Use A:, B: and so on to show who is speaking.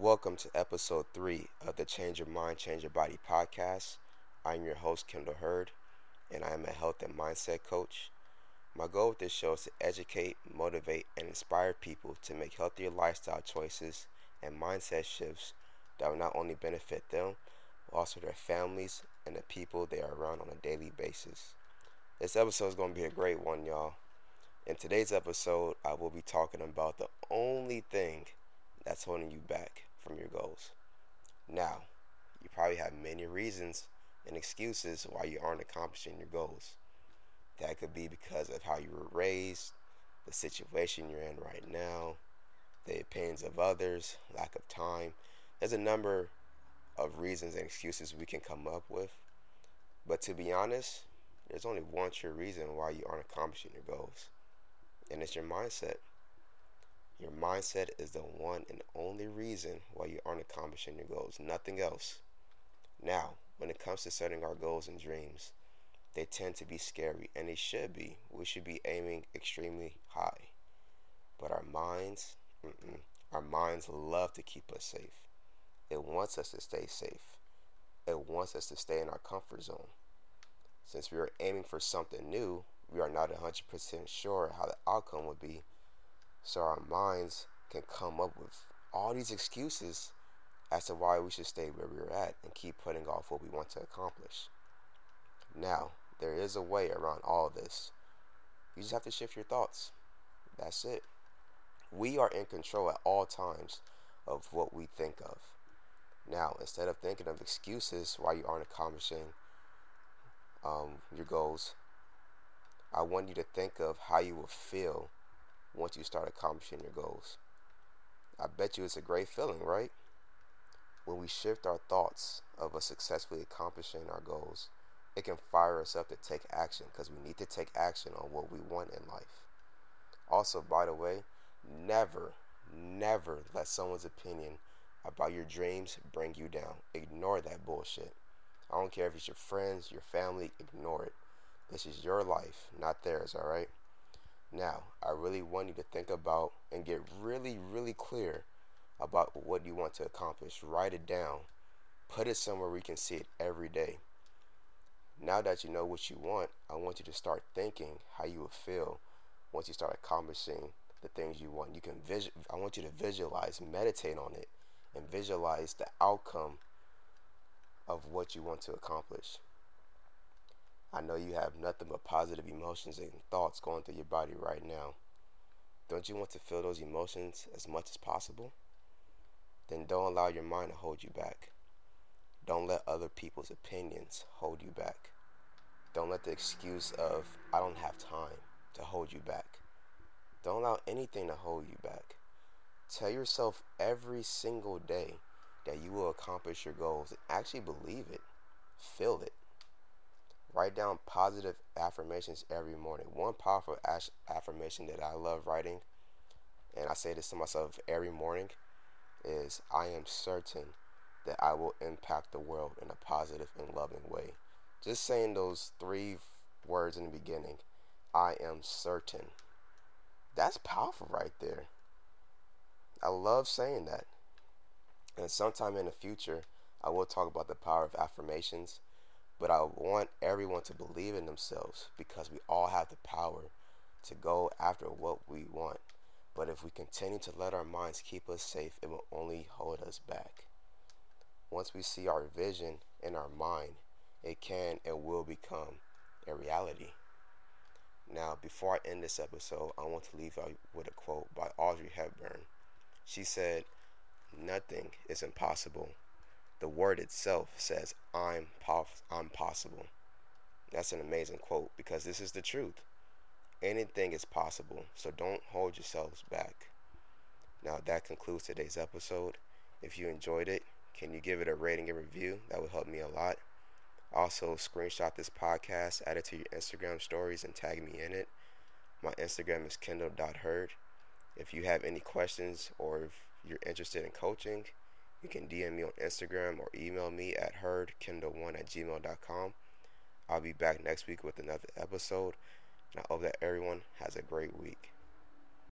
A: Welcome to episode three of the Change Your Mind, Change Your Body podcast. I'm your host, Kendall Herd, and I am a health and mindset coach. My goal with this show is to educate, motivate, and inspire people to make healthier lifestyle choices and mindset shifts that will not only benefit them, but also their families and the people they are around on a daily basis. This episode is going to be a great one, y'all. In today's episode, I will be talking about the only thing that's holding you back from your goals. Now, you probably have many reasons and excuses why you aren't accomplishing your goals. That could be because of how you were raised, the situation you're in right now, the opinions of others, lack of time. There's a number of reasons and excuses we can come up with. But to be honest, there's only one true reason why you aren't accomplishing your goals, and it's your mindset. Your mindset is the one and only reason why you aren't accomplishing your goals, nothing else. Now, when it comes to setting our goals and dreams, they tend to be scary, and they should be. We should be aiming extremely high. But our minds, our minds love to keep us safe. It wants us to stay safe. It wants us to stay in our comfort zone. Since we are aiming for something new, we are not 100% sure how the outcome would be so our minds can come up with all these excuses as to why we should stay where we're at and keep putting off what we want to accomplish. Now, there is a way around all this. You just have to shift your thoughts. That's it. We are in control at all times of what we think of. Now, instead of thinking of excuses why you aren't accomplishing um, your goals, I want you to think of how you will feel once you start accomplishing your goals. I bet you it's a great feeling, right? When we shift our thoughts of us successfully accomplishing our goals, it can fire us up to take action because we need to take action on what we want in life. Also, by the way, never, never let someone's opinion about your dreams bring you down. Ignore that bullshit. I don't care if it's your friends, your family, ignore it. This is your life, not theirs, alright? Now, I really want you to think about and get really, really clear about what you want to accomplish. Write it down. Put it somewhere where you can see it every day. Now that you know what you want, I want you to start thinking how you will feel once you start accomplishing the things you want. You can vis- I want you to visualize, meditate on it, and visualize the outcome of what you want to accomplish. I know you have nothing but positive emotions and thoughts going through your body right now. Don't you want to feel those emotions as much as possible? Then don't allow your mind to hold you back. Don't let other people's opinions hold you back. Don't let the excuse of, I don't have time, to hold you back. Don't allow anything to hold you back. Tell yourself every single day that you will accomplish your goals. Actually believe it. Feel it. Write down positive affirmations every morning. One powerful affirmation that I love writing, and I say this to myself every morning, is I am certain that I will impact the world in a positive and loving way. Just saying those three words in the beginning, I am certain. That's powerful right there. I love saying that. And sometime in the future, I will talk about the power of affirmations but I want everyone to believe in themselves because we all have the power to go after what we want. But if we continue to let our minds keep us safe, it will only hold us back. Once we see our vision in our mind, it can and will become a reality. Now, before I end this episode, I want to leave you with a quote by Audrey Hepburn. She said, Nothing is impossible the word itself says, I'm, pof- I'm possible. That's an amazing quote because this is the truth. Anything is possible, so don't hold yourselves back. Now, that concludes today's episode. If you enjoyed it, can you give it a rating and review? That would help me a lot. Also, screenshot this podcast, add it to your Instagram stories, and tag me in it. My Instagram is kendall.herd. If you have any questions or if you're interested in coaching, you can DM me on Instagram or email me at herdkendall1 at gmail.com. I'll be back next week with another episode, and I hope that everyone has a great week.